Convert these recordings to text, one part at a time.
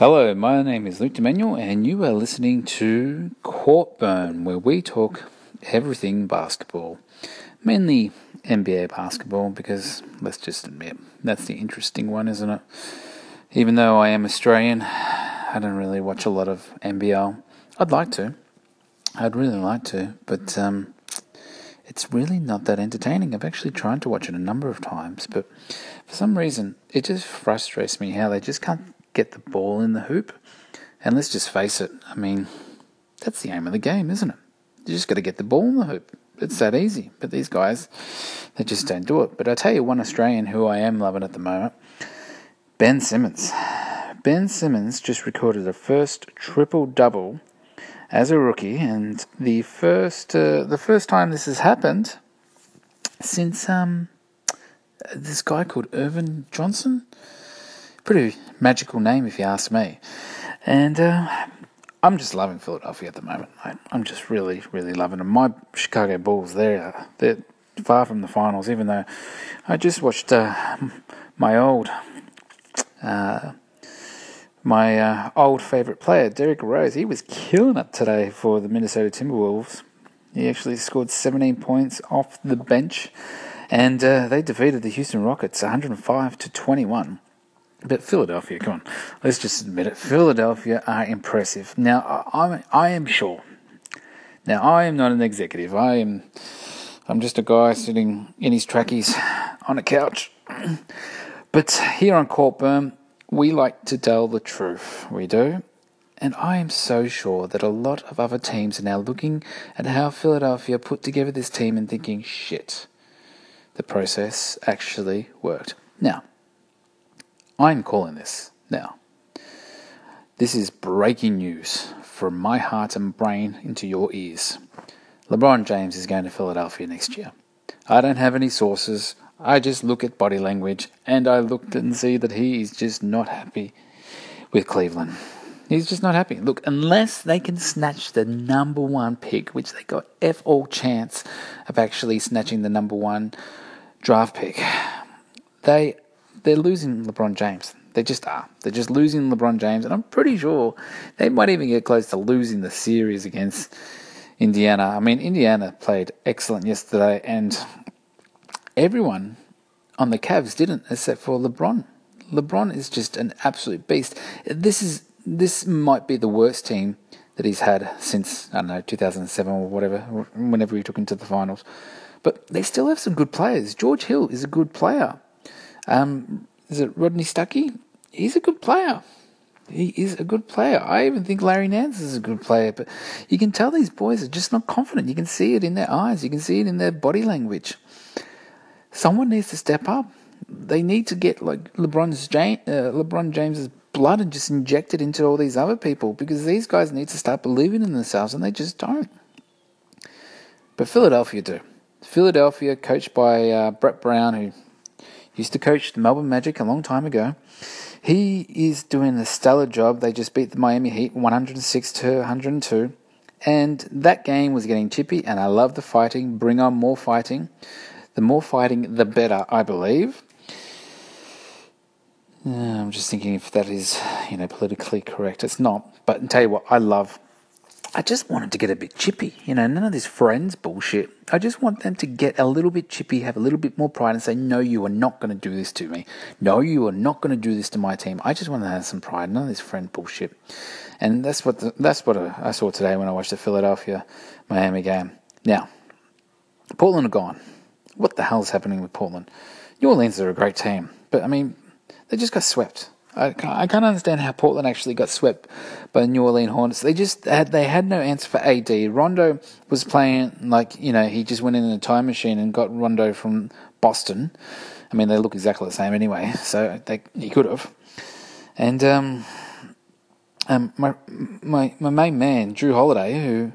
Hello, my name is Luke Emanuel, and you are listening to Courtburn, where we talk everything basketball. Mainly NBA basketball, because let's just admit, that's the interesting one, isn't it? Even though I am Australian, I don't really watch a lot of NBL. I'd like to. I'd really like to, but um, it's really not that entertaining. I've actually tried to watch it a number of times, but for some reason, it just frustrates me how they just can't get the ball in the hoop. And let's just face it, I mean, that's the aim of the game, isn't it? You just got to get the ball in the hoop. It's that easy. But these guys, they just don't do it. But I tell you, one Australian who I am loving at the moment, Ben Simmons. Ben Simmons just recorded a first triple double as a rookie, and the first uh, the first time this has happened since um this guy called Earvin Johnson. Pretty magical name, if you ask me. And uh, I'm just loving Philadelphia at the moment. I, am just really, really loving them. My Chicago Bulls, they're they're far from the finals. Even though I just watched uh, my old uh, my uh, old favourite player, Derrick Rose, he was killing it today for the Minnesota Timberwolves. He actually scored 17 points off the bench, and uh, they defeated the Houston Rockets 105 to 21. But Philadelphia, come on, let's just admit it. Philadelphia are impressive. Now, I, I am sure. Now, I am not an executive. I am, I'm just a guy sitting in his trackies on a couch. But here on Courtburn, we like to tell the truth. We do. And I am so sure that a lot of other teams are now looking at how Philadelphia put together this team and thinking, shit, the process actually worked. Now, I'm calling this now. This is breaking news from my heart and brain into your ears. LeBron James is going to Philadelphia next year. I don't have any sources. I just look at body language and I looked and see that he is just not happy with Cleveland. He's just not happy. Look, unless they can snatch the number one pick, which they got F all chance of actually snatching the number one draft pick, they they're losing LeBron James. They just are. They're just losing LeBron James, and I'm pretty sure they might even get close to losing the series against Indiana. I mean, Indiana played excellent yesterday, and everyone on the Cavs didn't, except for LeBron. LeBron is just an absolute beast. This is this might be the worst team that he's had since I don't know 2007 or whatever, whenever he took into the finals. But they still have some good players. George Hill is a good player. Um, is it Rodney Stuckey? He's a good player. He is a good player. I even think Larry Nance is a good player, but you can tell these boys are just not confident. You can see it in their eyes. You can see it in their body language. Someone needs to step up. They need to get like LeBron's James, uh, LeBron James's blood and just inject it into all these other people because these guys need to start believing in themselves and they just don't. But Philadelphia do. Philadelphia, coached by uh, Brett Brown, who used to coach the Melbourne Magic a long time ago. He is doing a stellar job. They just beat the Miami Heat 106 to 102. And that game was getting chippy, and I love the fighting. Bring on more fighting. The more fighting, the better, I believe. I'm just thinking if that is, you know, politically correct. It's not. But I'll tell you what, I love I just wanted to get a bit chippy, you know, none of this friends bullshit. I just want them to get a little bit chippy, have a little bit more pride, and say, no, you are not going to do this to me. No, you are not going to do this to my team. I just want to have some pride, none of this friend bullshit. And that's what the, that's what I saw today when I watched the Philadelphia Miami game. Now, Portland are gone. What the hell is happening with Portland? New Orleans are a great team, but I mean, they just got swept. I can't, understand how Portland actually got swept by the New Orleans Hornets. They just had they had no answer for AD. Rondo was playing like you know he just went in a time machine and got Rondo from Boston. I mean they look exactly the same anyway, so they, he could have. And um, um, my my my main man Jrue Holiday, who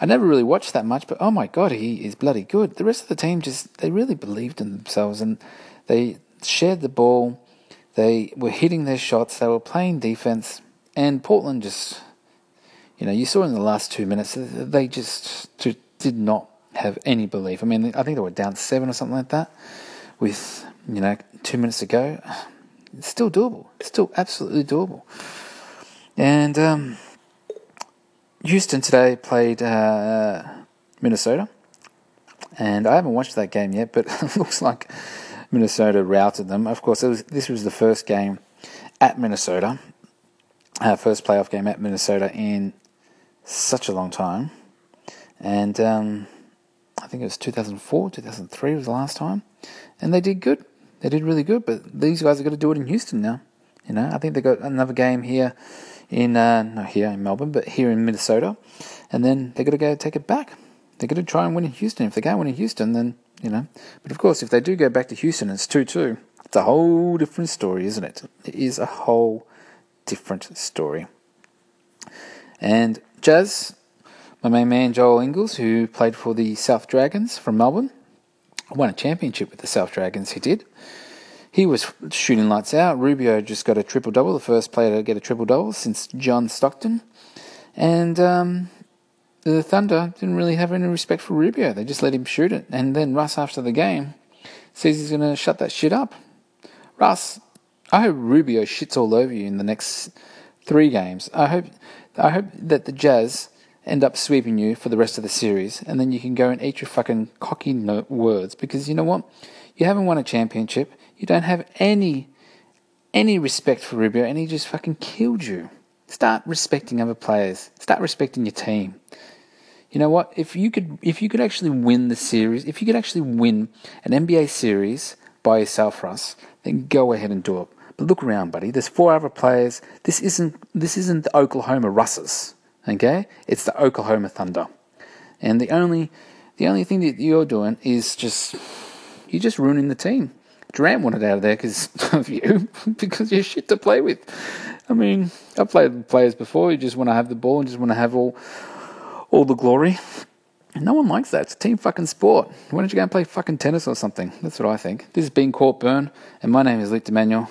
I never really watched that much, but oh my god, he is bloody good. The rest of the team just they really believed in themselves and they shared the ball they were hitting their shots, they were playing defense, and Portland just, you know, you saw in the last two minutes, they just did not have any belief. I mean, I think they were down seven or something like that with, you know, two minutes to go. It's still doable. It's still absolutely doable. And um, Houston today played uh, Minnesota, and I haven't watched that game yet, but it looks like Minnesota routed them. Of course, was, this was the first game at Minnesota, uh, first playoff game at Minnesota in such a long time, and um, I think it was 2004, 2003 was the last time, and they did good. They did really good, but these guys are going to do it in Houston now. You know, I think they got another game here in uh, not here in Melbourne, but here in Minnesota, and then they're going to go take it back. They're going to try and win in Houston. If they can't win in Houston, then you know. But of course, if they do go back to Houston, and it's two-two. It's a whole different story, isn't it? It is a whole different story. And Jazz, my main man Joe Ingles, who played for the South Dragons from Melbourne, won a championship with the South Dragons. He did. He was shooting lights out. Rubio just got a triple double, the first player to get a triple double since John Stockton. And um, the Thunder didn't really have any respect for Rubio. They just let him shoot it. And then Russ, after the game, says he's going to shut that shit up. Russ, I hope Rubio shits all over you in the next three games. I hope, I hope that the Jazz end up sweeping you for the rest of the series, and then you can go and eat your fucking cocky words because you know what? You haven't won a championship. You don't have any any respect for Rubio, and he just fucking killed you. Start respecting other players. Start respecting your team. You know what? If you could, if you could actually win the series, if you could actually win an NBA series by yourself, Russ, then go ahead and do it. But look around, buddy. There's four other players. This isn't this isn't the Oklahoma Russes. Okay, it's the Oklahoma Thunder, and the only the only thing that you're doing is just you're just ruining the team. Durant wanted out of there because of you, because you're shit to play with. I mean, I've played with players before. You just want to have the ball and just want to have all, all the glory. And no one likes that. It's a team fucking sport. Why don't you go and play fucking tennis or something? That's what I think. This has been Court Burn, and my name is Luke D'Emanuel.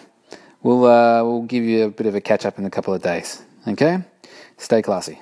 We'll, uh, we'll give you a bit of a catch up in a couple of days. Okay? Stay classy.